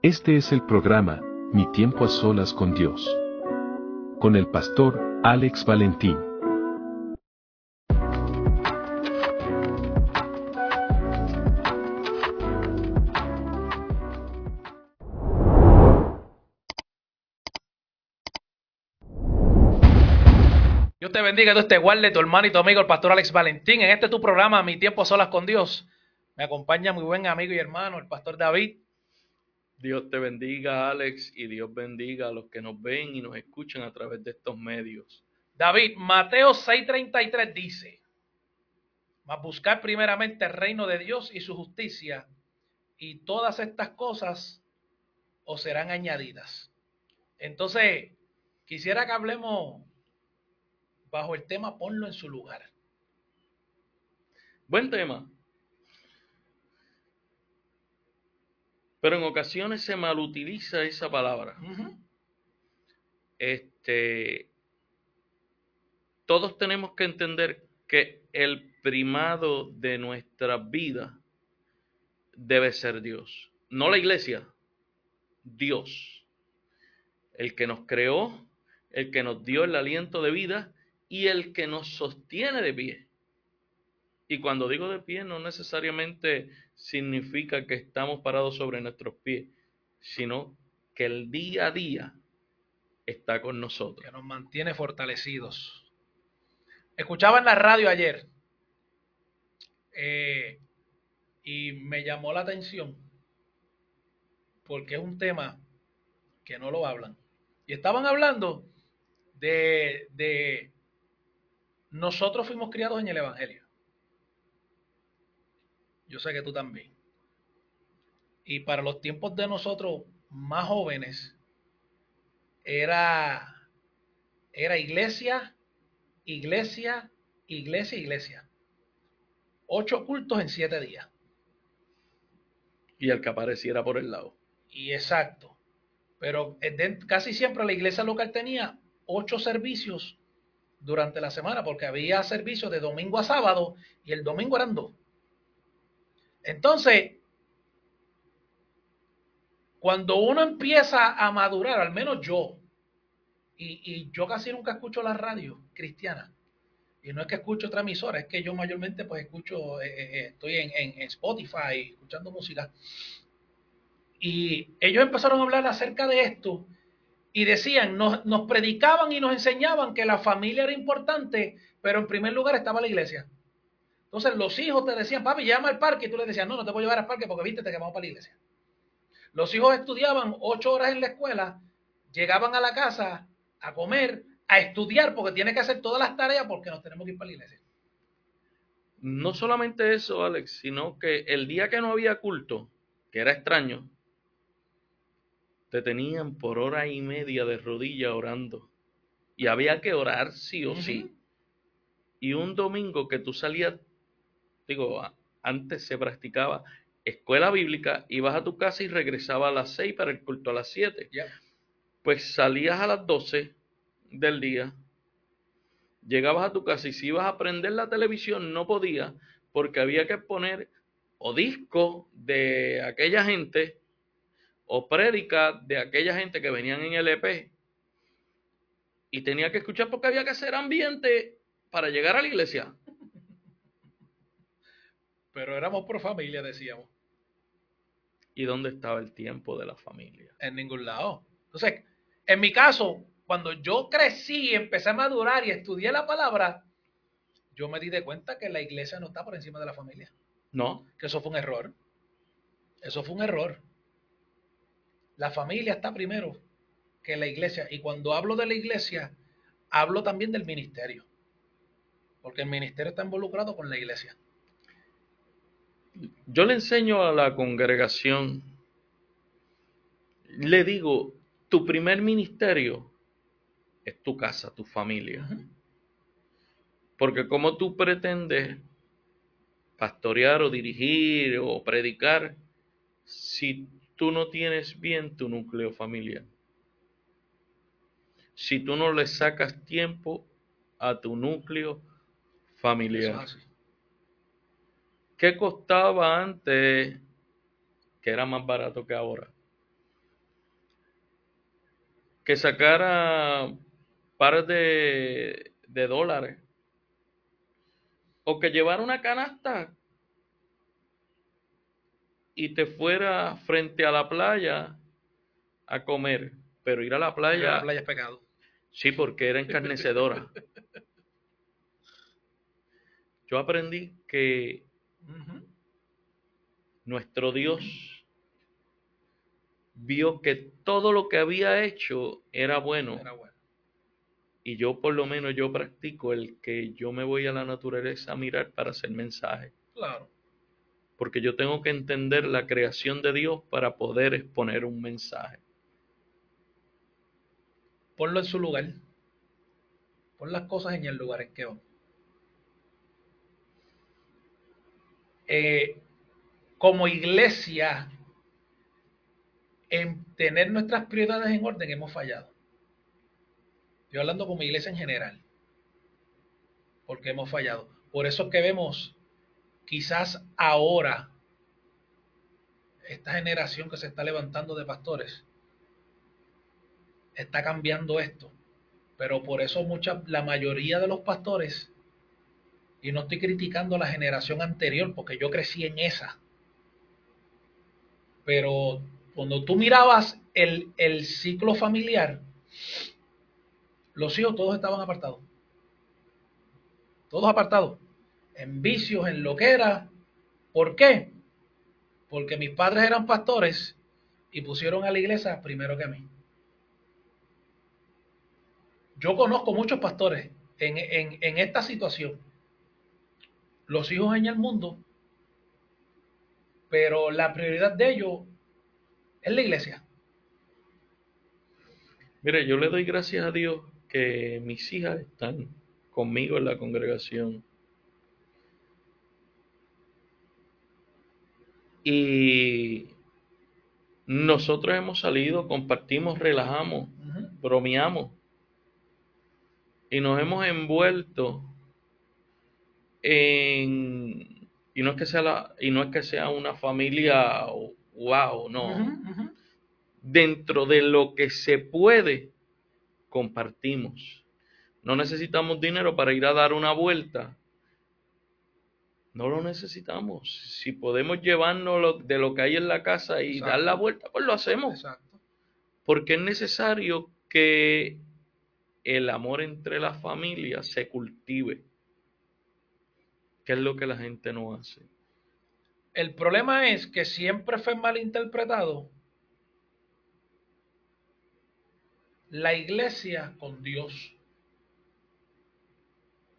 Este es el programa, Mi tiempo a solas con Dios. Con el pastor Alex Valentín. Dios te bendiga, Dios te guarde, tu hermano y tu amigo, el pastor Alex Valentín. En este tu programa, Mi tiempo a solas con Dios. Me acompaña mi buen amigo y hermano, el pastor David. Dios te bendiga, Alex, y Dios bendiga a los que nos ven y nos escuchan a través de estos medios. David, Mateo 6:33 dice, mas buscar primeramente el reino de Dios y su justicia, y todas estas cosas os serán añadidas. Entonces, quisiera que hablemos bajo el tema ponlo en su lugar. Buen tema. Pero en ocasiones se malutiliza esa palabra. Este, todos tenemos que entender que el primado de nuestra vida debe ser Dios. No la iglesia, Dios. El que nos creó, el que nos dio el aliento de vida y el que nos sostiene de pie. Y cuando digo de pie, no necesariamente significa que estamos parados sobre nuestros pies, sino que el día a día está con nosotros. Que nos mantiene fortalecidos. Escuchaba en la radio ayer eh, y me llamó la atención porque es un tema que no lo hablan. Y estaban hablando de, de nosotros fuimos criados en el Evangelio. Yo sé que tú también. Y para los tiempos de nosotros más jóvenes, era, era iglesia, iglesia, iglesia, iglesia. Ocho cultos en siete días. Y el que apareciera por el lado. Y exacto. Pero casi siempre la iglesia local tenía ocho servicios durante la semana, porque había servicios de domingo a sábado y el domingo eran dos. Entonces, cuando uno empieza a madurar, al menos yo, y, yo casi nunca escucho la radio cristiana, y no es que escucho otra es que yo mayormente pues escucho, eh, eh, eh, estoy en, Spotify escuchando música, y ellos empezaron a hablar acerca de esto, y decían, nos predicaban y nos enseñaban que la familia era importante, pero en primer lugar estaba la iglesia. Entonces los hijos te decían, papi, llama al parque, y tú le decías, no, no te voy a llevar al parque porque viste, te quemamos para la iglesia. Los hijos estudiaban ocho horas en la escuela, llegaban a la casa a comer, a estudiar, porque tiene que hacer todas las tareas porque nos tenemos que ir para la iglesia. No solamente eso, Alex, sino que el día que no había culto, que era extraño, te tenían por hora y media de rodilla orando. Y había que orar sí o sí. Y un domingo que tú salías digo, antes se practicaba escuela bíblica, ibas a tu casa y regresaba a las 6 para el culto a las 7. Pues salías a las 12 del día, llegabas a tu casa y si ibas a prender la televisión no podías porque había que poner o disco de aquella gente o prédica de aquella gente que venían en el EP y tenía que escuchar porque había que hacer ambiente para llegar a la iglesia pero éramos por familia, decíamos. ¿Y dónde estaba el tiempo de la familia? En ningún lado. Entonces, en mi caso, cuando yo crecí, empecé a madurar y estudié la palabra, yo me di de cuenta que la iglesia no está por encima de la familia. No. Que eso fue un error. Eso fue un error. La familia está primero que la iglesia. Y cuando hablo de la iglesia, hablo también del ministerio. Porque el ministerio está involucrado con la iglesia yo le enseño a la congregación, le digo, tu primer ministerio es tu casa, tu familia. Porque como tú pretendes pastorear o dirigir o predicar si tú no tienes bien tu núcleo familiar? Si tú no le sacas tiempo a tu núcleo familiar. ¿Qué costaba antes que era más barato que ahora? que sacara par de, de dólares o que llevara una canasta y te fuera frente a la playa a comer, pero ir a la playa, La playa es pecado. sí, porque era encarnecedora. Yo aprendí que Nuestro Dios vio que todo lo que había hecho era bueno Era bueno. y yo por lo menos yo practico el que yo me voy a la naturaleza a mirar para hacer mensaje, Claro. porque yo tengo que entender la creación de Dios para poder exponer un mensaje. Ponlo en su lugar. Pon las cosas en el lugar en que van. Eh, como iglesia, en tener nuestras prioridades en orden, hemos fallado. Estoy hablando como iglesia en general. Porque hemos fallado. Por eso es que vemos, quizás ahora, esta generación que se está levantando de pastores, está cambiando esto. Pero por eso mucha, la mayoría de los pastores, y no estoy criticando a la generación anterior, porque yo crecí en esa. Pero cuando tú mirabas el, el ciclo familiar, los hijos todos estaban apartados. Todos apartados. En vicios, en loquera. ¿Por qué? Porque mis padres eran pastores y pusieron a la iglesia primero que a mí. Yo conozco muchos pastores en, en, en esta situación. Los hijos en el mundo, pero la prioridad de ellos es la iglesia. Mire, yo le doy gracias a Dios que mis hijas están conmigo en la congregación. Y nosotros hemos salido, compartimos, relajamos, bromeamos y nos hemos envuelto en y no es que sea la, y no es que sea una familia wow, no. Dentro de lo que se puede compartimos. No necesitamos dinero para ir a dar una vuelta. No lo necesitamos. Si podemos llevarnos lo- de lo que hay en la casa y Exacto. dar la vuelta, pues lo hacemos. Exacto. Porque es necesario que el amor entre las familias se cultive. Que es lo que la gente no hace. El problema es que siempre fue malinterpretado la iglesia con Dios.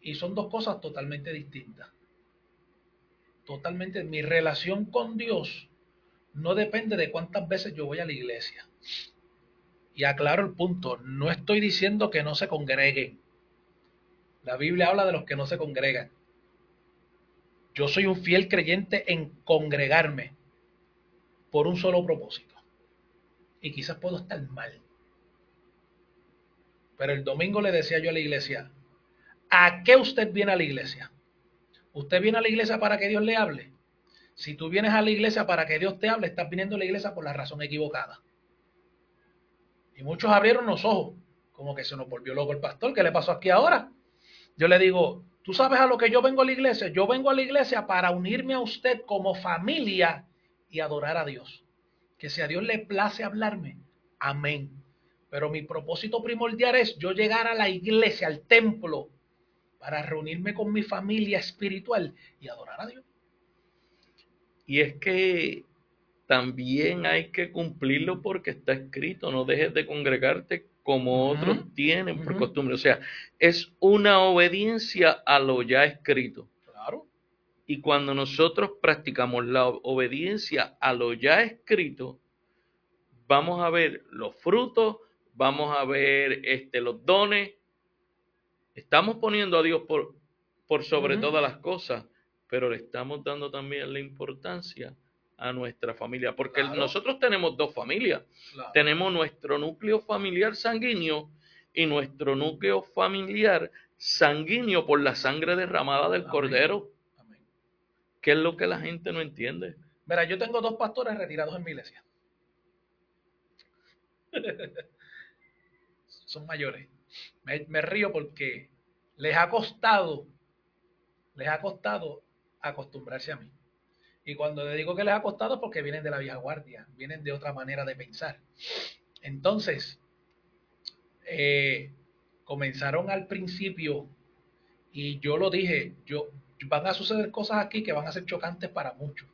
Y son dos cosas totalmente distintas. Totalmente. Mi relación con Dios no depende de cuántas veces yo voy a la iglesia. Y aclaro el punto, no estoy diciendo que no se congreguen. La Biblia habla de los que no se congregan. Yo soy un fiel creyente en congregarme por un solo propósito. Y quizás puedo estar mal. Pero el domingo le decía yo a la iglesia, ¿a qué usted viene a la iglesia? ¿Usted viene a la iglesia para que Dios le hable? Si tú vienes a la iglesia para que Dios te hable, estás viniendo a la iglesia por la razón equivocada. Y muchos abrieron los ojos, como que se nos volvió loco el pastor, ¿qué le pasó aquí ahora? Yo le digo, tú sabes a lo que yo vengo a la iglesia. Yo vengo a la iglesia para unirme a usted como familia y adorar a Dios. Que si a Dios le place hablarme, amén. Pero mi propósito primordial es yo llegar a la iglesia, al templo, para reunirme con mi familia espiritual y adorar a Dios. Y es que también hay que cumplirlo porque está escrito, no dejes de congregarte como otros tienen por costumbre. O sea, es una obediencia a lo ya escrito. Claro. Y cuando nosotros practicamos la obediencia a lo ya escrito, vamos a ver los frutos, vamos a ver este, los dones. Estamos poniendo a Dios por, por sobre todas las cosas, pero le estamos dando también la importancia a nuestra familia, porque Claro. nosotros tenemos dos familias. claro. Tenemos nuestro núcleo familiar sanguíneo y nuestro núcleo familiar sanguíneo por la sangre derramada del Amén. cordero. Amén. ¿Qué es lo que la gente no entiende? Mira, yo tengo dos pastores retirados en mi iglesia. son mayores. Me, me río porque les ha costado, les ha costado acostumbrarse a mí. Y cuando le digo que les ha costado es porque vienen de la vieja guardia, vienen de otra manera de pensar. Entonces, eh, comenzaron al principio y yo lo dije, yo, van a suceder cosas aquí que van a ser chocantes para muchos.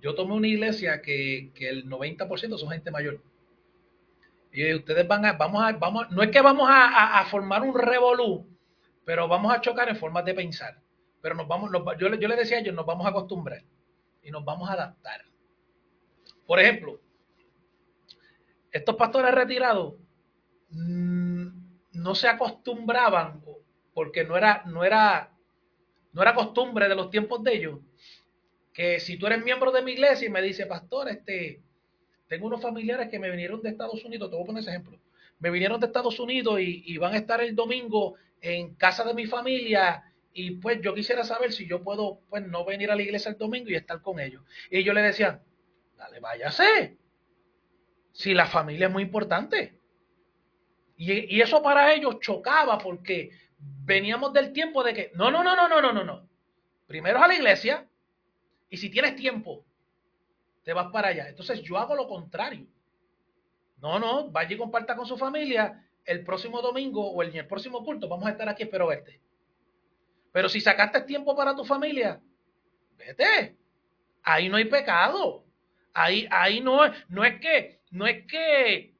Yo tomé una iglesia que, el 90% son gente mayor. Y ustedes van a, vamos a, vamos no es que vamos a, formar un revolú, pero vamos a chocar en formas de pensar. Pero nos vamos, yo, yo les decía a ellos, nos vamos a acostumbrar y nos vamos a adaptar. Por ejemplo, estos pastores retirados mm, no se acostumbraban porque no era, no era, no era costumbre de los tiempos de ellos, que si tú eres miembro de mi iglesia y me dice, pastor, este, tengo unos familiares que me vinieron de Estados Unidos, te voy a poner ese ejemplo, me vinieron de Estados Unidos y, van a estar el domingo en casa de mi familia y pues yo quisiera saber si yo puedo pues no venir a la iglesia el domingo y estar con ellos. Y yo le decía, dale, váyase. Si la familia es muy importante. Y, y, eso para ellos chocaba porque veníamos del tiempo de que, no, no, no, no, no, no, no, no. Primero a la iglesia y si tienes tiempo, te vas para allá. Entonces yo hago lo contrario. No, no, vaya y comparta con su familia el próximo domingo o el, el próximo culto. Vamos a estar aquí, espero verte. Pero si sacaste tiempo para tu familia, vete. Ahí no hay pecado. Ahí, ahí no, no es que, no es que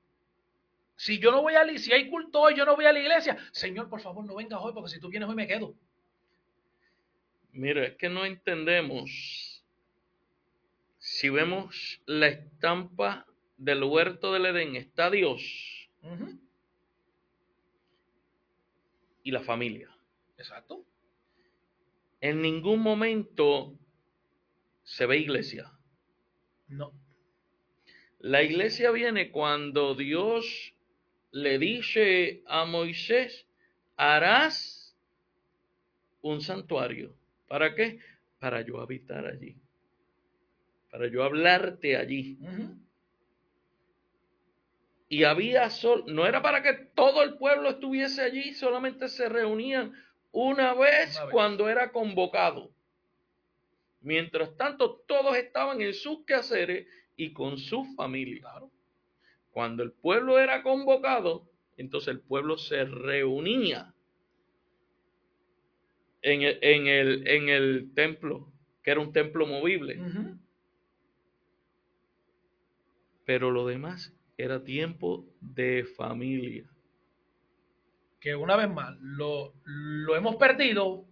si yo no voy a, si hay culto hoy, yo no voy a la iglesia. Señor, por favor, no vengas hoy, porque si tú vienes hoy me quedo. Mira, es que no entendemos. Si vemos la estampa del huerto del Edén, está Dios y la familia. Exacto. En ningún momento se ve iglesia. No. La iglesia viene cuando Dios le dice a Moisés, harás un santuario. ¿Para qué? Para yo habitar allí. Para yo hablarte allí. Y había sol, no era para que todo el pueblo estuviese allí, solamente se reunían una vez, cuando era convocado. Mientras tanto, todos estaban en sus quehaceres y con su familia. Claro. Cuando el pueblo era convocado, entonces el pueblo se reunía en el, en el, templo, que era un templo movible. Pero lo demás era tiempo de familia. Que una vez más, lo, lo hemos perdido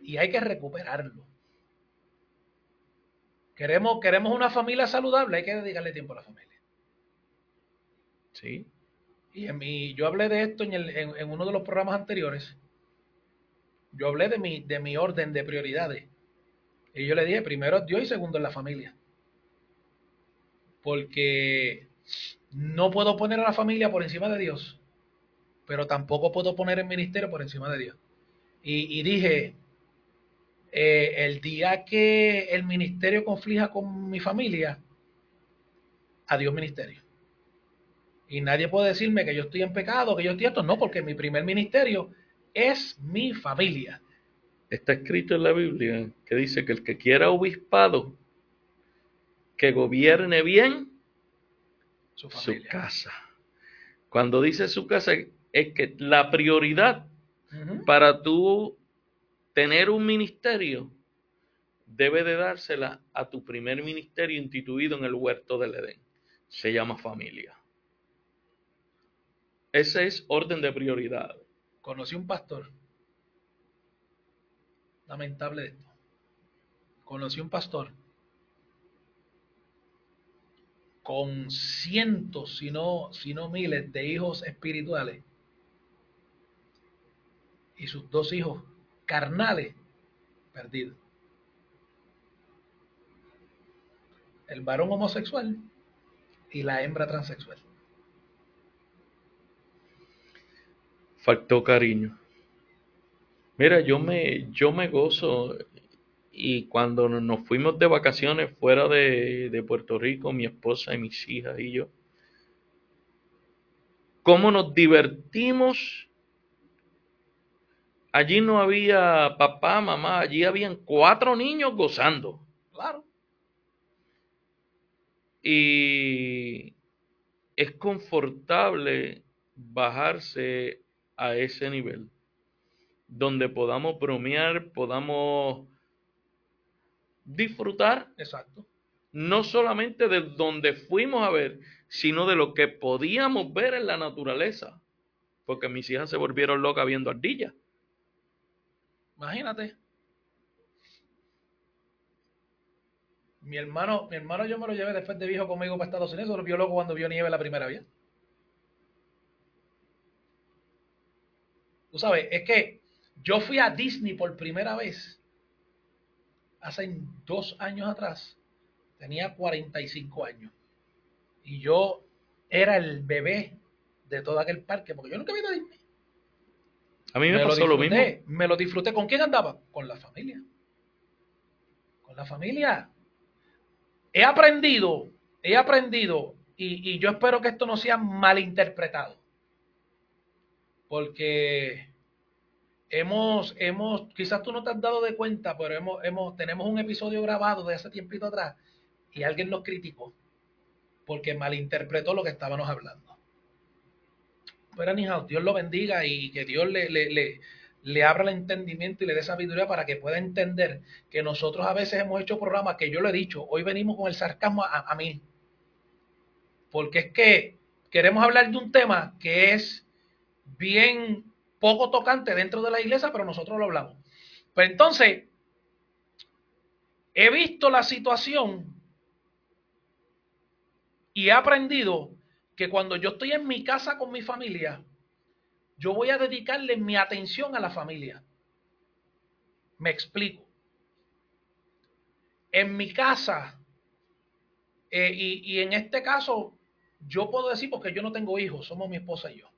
y hay que recuperarlo. Queremos, queremos una familia saludable, hay que dedicarle tiempo a la familia. Sí. Y en mi, yo hablé de esto en, el, en, uno de los programas anteriores. Yo hablé de mi, de mi orden de prioridades. Y yo le dije, primero es Dios y segundo es la familia. Porque no puedo poner a la familia por encima de Dios, pero tampoco puedo poner el ministerio por encima de Dios. Y, dije, eh, el día que el ministerio conflija con mi familia, adiós ministerio. Y nadie puede decirme que yo estoy en pecado, que yo estoy esto. No, porque mi primer ministerio es mi familia. Está escrito en la Biblia que dice que el que quiera obispado, que gobierne bien su, casa. Cuando dice su casa, es que la prioridad para tú tener un ministerio debe de dársela a tu primer ministerio instituido en el huerto del Edén. Se llama familia. Ese es orden de prioridad. Conocí un pastor. Lamentable esto. Conocí un pastor con cientos, si no, si no miles de hijos espirituales y sus dos hijos carnales perdidos. El varón homosexual y la hembra transexual. faltó cariño. Mira, yo me, yo me gozo y cuando nos fuimos de vacaciones fuera de, Puerto Rico, mi esposa y mis hijas y yo, cómo nos divertimos. Allí no había papá, mamá, allí habían cuatro niños gozando. Claro. Y es confortable bajarse a ese nivel, donde podamos bromear, podamos disfrutar, Exacto. no solamente de donde fuimos a ver, sino de lo que podíamos ver en la naturaleza, porque mis hijas se volvieron locas viendo ardillas. Imagínate. Mi hermano, mi hermano yo me lo llevé después de viejo conmigo para Estados Unidos, lo vio loco cuando vio nieve la primera vez. Tú sabes, es que yo fui a Disney por primera vez hace dos años atrás. Tenía 45 años. Y yo era el bebé de todo aquel parque, porque yo nunca había ido a Disney. A mí me, pasó lo mismo. disfruté, Me lo disfruté. ¿Con quién andaba? Con la familia. Con la familia. He aprendido, he aprendido, y, y yo espero que esto no sea malinterpretado. Porque hemos, hemos, quizás tú no te has dado de cuenta, pero hemos, hemos, tenemos un episodio grabado de hace tiempito atrás y alguien nos criticó porque malinterpretó lo que estábamos hablando. Pero Dios lo bendiga y que Dios le, le, le, le abra el entendimiento y le dé sabiduría para que pueda entender que nosotros a veces hemos hecho programas que yo lo he dicho, hoy venimos con el sarcasmo a, a mí. Porque es que queremos hablar de un tema que es bien poco tocante dentro de la iglesia, pero nosotros lo hablamos. Pero entonces, he visto la situación y he aprendido que cuando yo estoy en mi casa con mi familia, yo voy a dedicarle mi atención a la familia. Me explico. En mi casa, eh, y, y en este caso, yo puedo decir porque yo no tengo hijos, somos mi esposa y yo.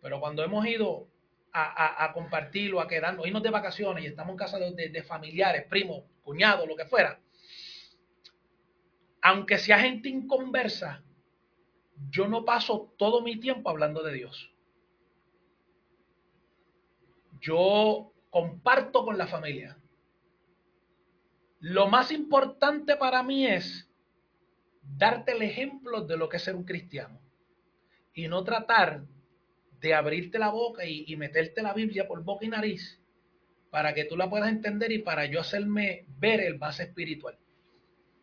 Pero cuando hemos ido a, a, a compartirlo, a quedarnos, irnos de vacaciones y estamos en casa de, de, de, familiares, primos, cuñados, lo que fuera, aunque sea gente inconversa, yo no paso todo mi tiempo hablando de Dios. Yo comparto con la familia. Lo más importante para mí es darte el ejemplo de lo que es ser un cristiano y no tratar de abrirte la boca y, y, meterte la Biblia por boca y nariz para que tú la puedas entender y para yo hacerme ver el base espiritual.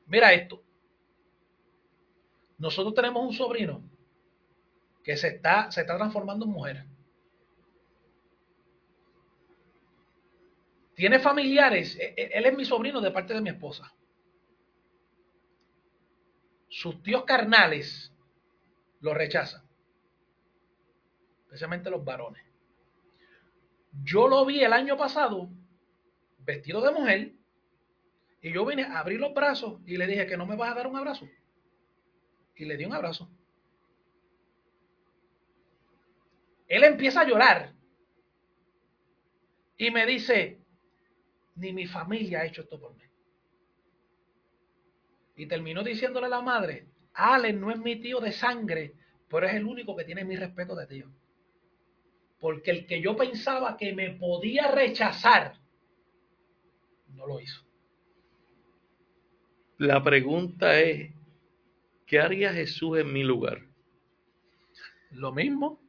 Mira esto. Nosotros tenemos un sobrino que se está, se está transformando en mujer. Tiene familiares, e, e, él es mi sobrino de parte de mi esposa. Sus tíos carnales lo rechazan especialmente los varones. Yo lo vi el año pasado vestido de mujer y yo vine a abrir los brazos y le dije que no me vas a dar un abrazo. Y le di un abrazo. Él empieza a llorar y me dice, ni mi familia ha hecho esto por mí. Y terminó diciéndole a la madre, Allen no es mi tío de sangre, pero es el único que tiene mi respeto de tío. Porque el que yo pensaba que me podía rechazar, no lo hizo. La pregunta es, ¿qué haría Jesús en mi lugar? Lo mismo.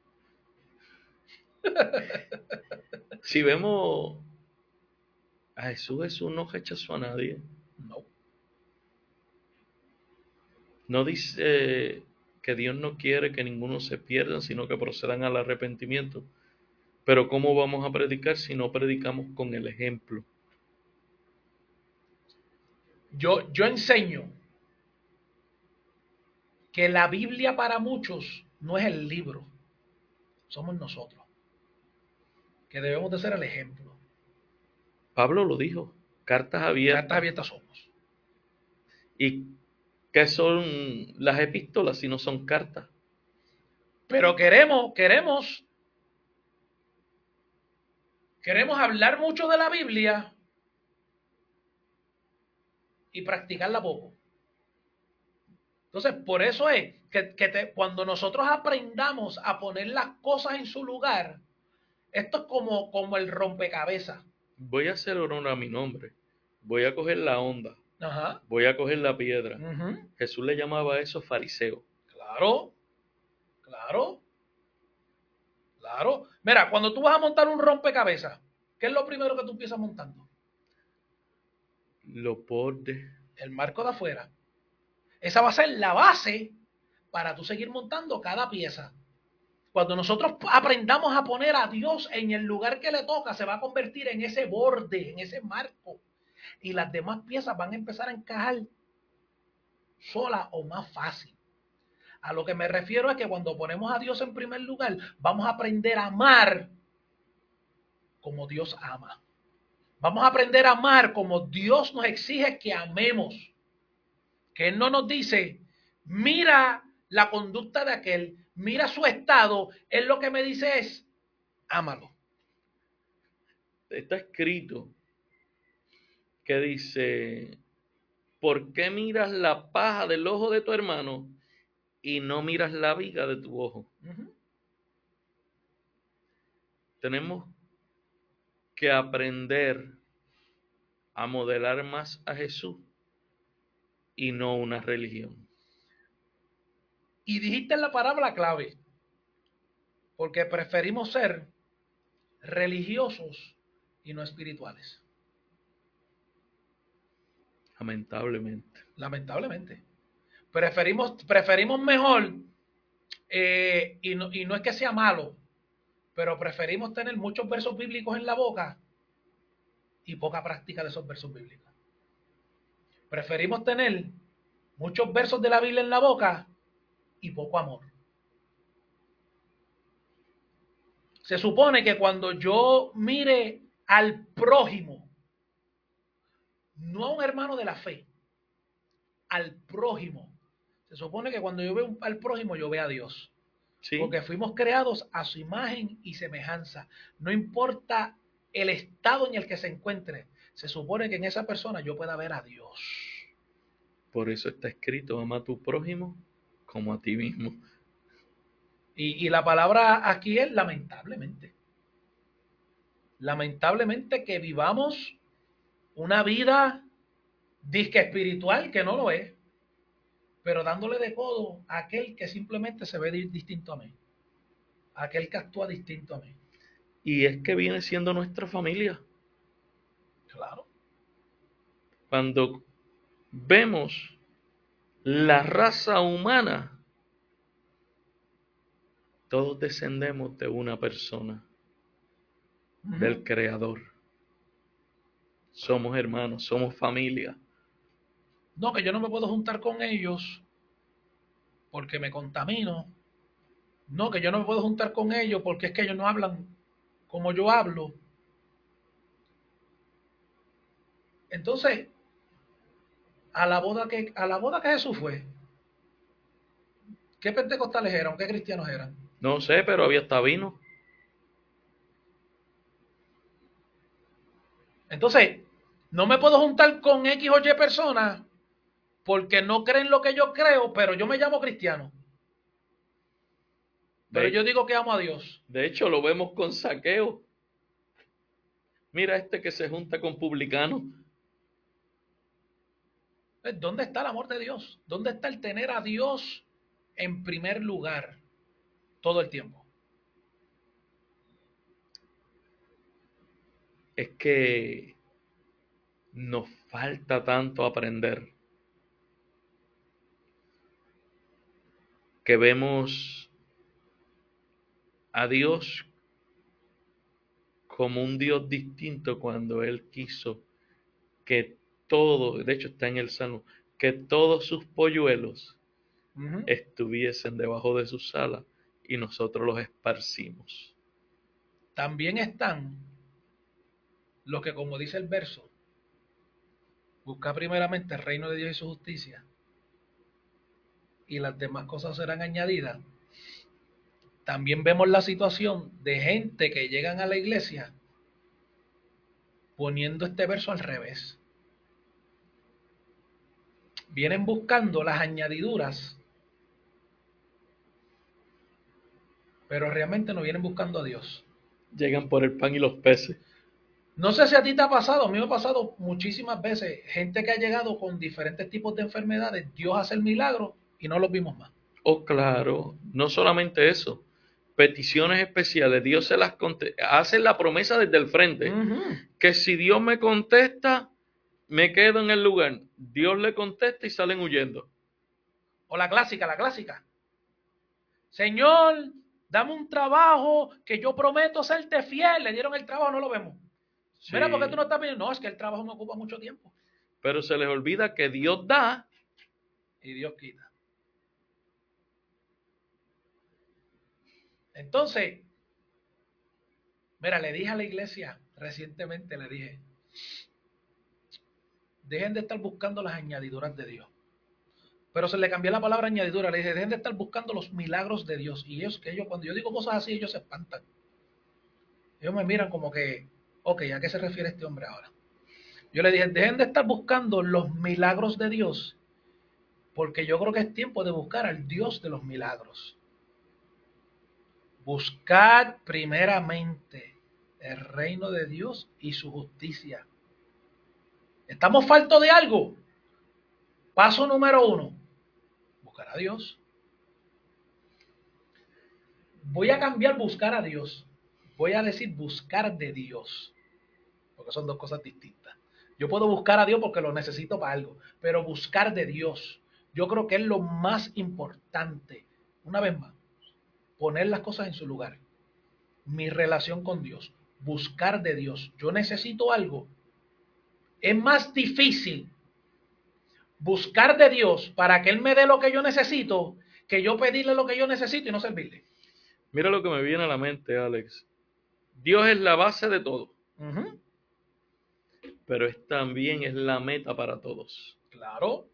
si vemos a Jesús, Jesús no rechazó a nadie. No. No dice que Dios no quiere que ninguno se pierda, sino que procedan al arrepentimiento. Pero ¿cómo vamos a predicar si no predicamos con el ejemplo? Yo, yo enseño que la Biblia para muchos no es el libro, somos nosotros, que debemos de ser el ejemplo. Pablo lo dijo, cartas abiertas. Cartas abiertas somos. ¿Y qué son las epístolas si no son cartas? Pero queremos, queremos Queremos hablar mucho de la Biblia y practicarla poco. Entonces, por eso es que, que cuando nosotros aprendamos a poner las cosas en su lugar, esto es como, como el rompecabezas. Voy a hacer honor a mi nombre. Voy a coger la onda. Voy a coger la piedra. Jesús le llamaba a eso fariseo. Claro, claro, claro. Mira, cuando tú vas a montar un rompecabezas, ¿qué es lo primero que tú empiezas montando? Los bordes. El marco de afuera. Esa va a ser la base para tú seguir montando cada pieza. Cuando nosotros aprendamos a poner a Dios en el lugar que le toca, se va a convertir en ese borde, en ese marco. Y las demás piezas van a empezar a encajar sola o más fácil. A lo que me refiero es que cuando ponemos a Dios en primer lugar, vamos a aprender a amar como Dios ama. Vamos a aprender a amar como Dios nos exige que amemos. Que Él no nos dice, mira la conducta de aquel, mira su estado. Él lo que me dice es, ámalo. Está escrito que dice, ¿por qué miras la paja del ojo de tu hermano y no miras la viga de tu ojo? Tenemos que aprender a modelar más a Jesús y no una religión. Y dijiste la palabra clave, porque preferimos ser religiosos y no espirituales. Lamentablemente. Lamentablemente. Preferimos, preferimos mejor, eh, y, no, y no es que sea malo, pero preferimos tener muchos versos bíblicos en la boca y poca práctica de esos versos bíblicos. Preferimos tener muchos versos de la Biblia en la boca y poco amor. Se supone que cuando yo mire al prójimo, no a un hermano de la fe, al prójimo, se supone que cuando yo veo al prójimo, yo veo a Dios. Porque fuimos creados a su imagen y semejanza. No importa el estado en el que se encuentre, se supone que en esa persona yo pueda ver a Dios. Por eso está escrito, ama a tu prójimo como a ti mismo. Y, y la palabra aquí es lamentablemente. Lamentablemente que vivamos una vida disque espiritual que no lo es, pero dándole de codo a aquel que simplemente se ve distinto a mí, aquel que actúa distinto a mí. Y es que viene siendo nuestra familia. Claro. Cuando vemos la raza humana, todos descendemos de una persona, del Creador. Somos hermanos, somos familia. No, que yo no me puedo juntar con ellos porque me contamino. No, que yo no me puedo juntar con ellos porque es que ellos no hablan como yo hablo. Entonces, a la boda que, a la boda que Jesús fue, ¿qué pentecostales eran? ¿Qué cristianos eran? No sé, pero había hasta vino. Entonces, no me puedo juntar con X o Y personas porque no creen lo que yo creo, pero yo me llamo cristiano. Pero yo digo que amo a Dios. De hecho, lo vemos con saqueo. Mira este que se junta con publicano. ¿Dónde está el amor de Dios? ¿Dónde está el tener a Dios en primer lugar todo el tiempo? Es que nos falta tanto aprender. Que vemos a Dios como un Dios distinto cuando Él quiso que todo, de hecho está en el Salmo, que todos sus polluelos estuviesen debajo de su sala y nosotros los esparcimos. También están los que, como dice el verso, busca primeramente el reino de Dios y su justicia y las demás cosas serán añadidas también vemos la situación de gente que llegan a la iglesia poniendo este verso al revés. Vienen buscando las añadiduras, pero realmente no vienen buscando a Dios. Llegan por el pan y los peces. No sé si a ti te ha pasado, a mí me ha pasado muchísimas veces, gente que ha llegado con diferentes tipos de enfermedades, Dios hace el milagro y no los vimos más. Oh, claro, no solamente eso, peticiones especiales, Dios se las contesta, hace la promesa desde el frente, que si Dios me contesta, me quedo en el lugar. Dios le contesta y salen huyendo. O la clásica, la clásica. Señor, dame un trabajo que yo prometo serte fiel. Le dieron el trabajo, no lo vemos. Mira, Sí. ¿por qué tú no estás pidiendo? No, es que el trabajo me ocupa mucho tiempo. Pero se les olvida que Dios da Y Dios quita. Entonces, mira, le dije a la iglesia recientemente, le dije, dejen de estar buscando las añadiduras de Dios. Pero se le cambió la palabra añadidura, le dije, dejen de estar buscando los milagros de Dios. Y ellos, que ellos, cuando yo digo cosas así, ellos se espantan. Ellos me miran como que, ok, ¿a qué se refiere este hombre ahora? Yo le dije, dejen de estar buscando los milagros de Dios, porque yo creo que es tiempo de buscar al Dios de los milagros. Buscad primeramente el reino de Dios y su justicia. ¿Estamos faltos de algo? Paso número uno, buscar a Dios. Voy a cambiar buscar a Dios. Voy a decir buscar de Dios. Porque son dos cosas distintas. Yo puedo buscar a Dios porque lo necesito para algo, pero buscar de Dios, yo creo que es lo más importante. Una vez más, poner las cosas en su lugar. Mi relación con Dios, buscar de Dios. Yo necesito algo. Es más difícil buscar de Dios para que Él me dé lo que yo necesito que yo pedirle lo que yo necesito y no servirle. Mira lo que me viene a la mente, Alex. Dios es la base de todo, pero es también es la meta para todos. Claro.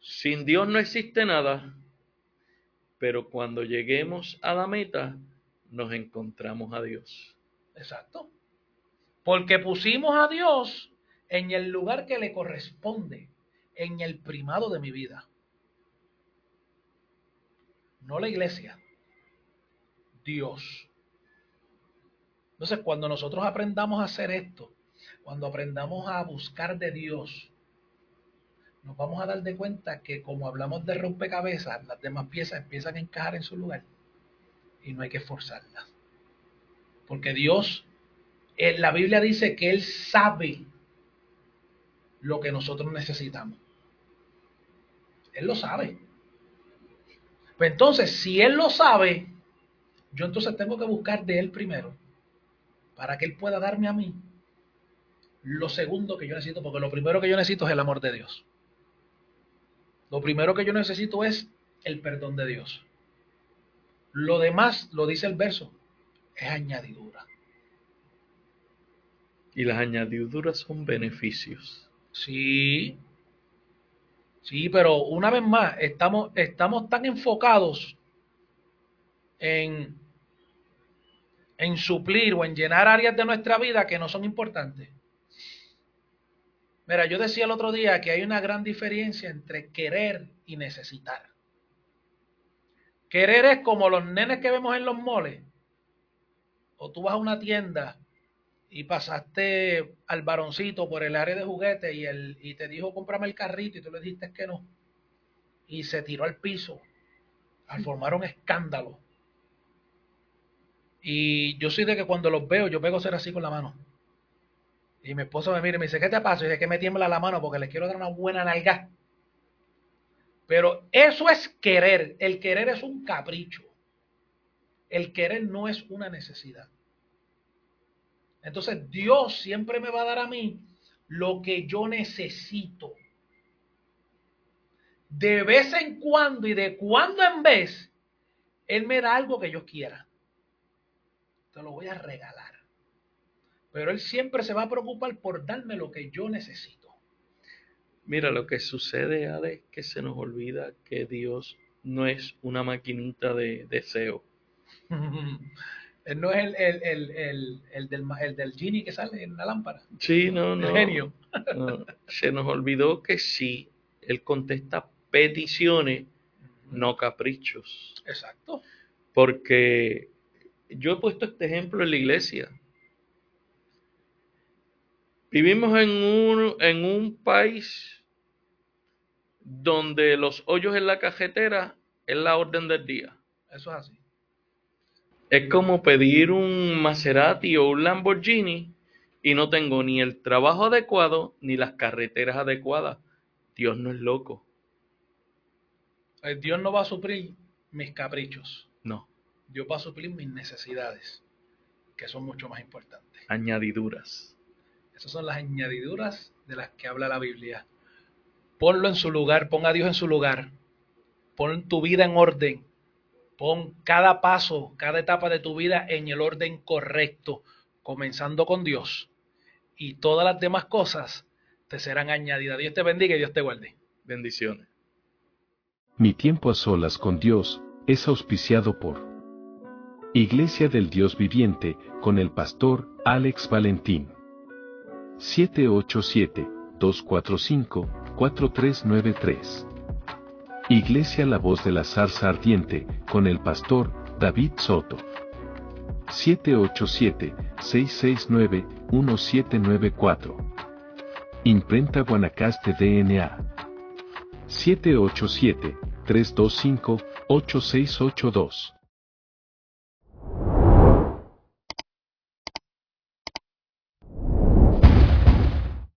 Sin Dios no existe nada, pero cuando lleguemos a la meta, nos encontramos a Dios. Exacto. Porque pusimos a Dios en el lugar que le corresponde, en el primado de mi vida. No la iglesia, Dios. Entonces, cuando nosotros aprendamos a hacer esto, cuando aprendamos a buscar de Dios, nos vamos a dar de cuenta que como hablamos de rompecabezas, las demás piezas empiezan a encajar en su lugar y no hay que esforzarlas. Porque Dios, la Biblia dice que Él sabe lo que nosotros necesitamos. Él lo sabe. Pues entonces, si Él lo sabe, yo entonces tengo que buscar de Él primero, para que Él pueda darme a mí lo segundo que yo necesito, porque lo primero que yo necesito es el amor de Dios. Lo primero que yo necesito es el perdón de Dios. Lo demás, lo dice el verso, es añadidura. Y las añadiduras son beneficios. Sí, sí, pero una vez más, estamos, estamos tan enfocados en, en suplir o en llenar áreas de nuestra vida que no son importantes. Mira, yo decía el otro día que hay una gran diferencia entre querer y necesitar. Querer es como los nenes que vemos en los moles. O tú vas a una tienda y pasaste al varoncito por el área de juguetes y, él, y te dijo cómprame el carrito y tú le dijiste que no. Y se tiró al piso al formar un escándalo. Y yo soy de que cuando los veo, yo pego ser así con la mano. Y mi esposo me mira y me dice, ¿qué te pasa? Y dice que me tiembla la mano porque le quiero dar una buena nalga. Pero eso es querer. El querer es un capricho. El querer no es una necesidad. Entonces Dios siempre me va a dar a mí lo que yo necesito. De vez en cuando y de cuando en vez, Él me da algo que yo quiera. Te lo voy a regalar. Pero Él siempre se va a preocupar por darme lo que yo necesito. Mira, lo que sucede, Alex, que se nos olvida que Dios no es una maquinita de deseo. Él no es el, el, el, el, el del, el del genie que sale en la lámpara. Sí, no, El no. genio. no. Se nos olvidó que sí, Él contesta peticiones, no caprichos. Exacto. Porque yo he puesto este ejemplo en la iglesia. Vivimos en un, en un país donde los hoyos en la cajetera es la orden del día. Eso es así. Es como pedir un Maserati o un Lamborghini y no tengo ni el trabajo adecuado ni las carreteras adecuadas. Dios no es loco. Dios no va a suplir mis caprichos. No, Dios va a suplir mis necesidades, que son mucho más importantes. añadiduras. Esas son las añadiduras de las que habla la Biblia. Ponlo en su lugar, pon a Dios en su lugar. Pon tu vida en orden. Pon cada paso, cada etapa de tu vida en el orden correcto, comenzando con Dios. Y todas las demás cosas te serán añadidas. Dios te bendiga y Dios te guarde. Bendiciones. Mi tiempo a solas con Dios es auspiciado por Iglesia del Dios Viviente con el pastor Alex Valentín. 787-245-4393. Iglesia La Voz de la Zarza Ardiente con el pastor David Soto. 787-669-1794. Imprenta Guanacaste DNA. 787-325-8682.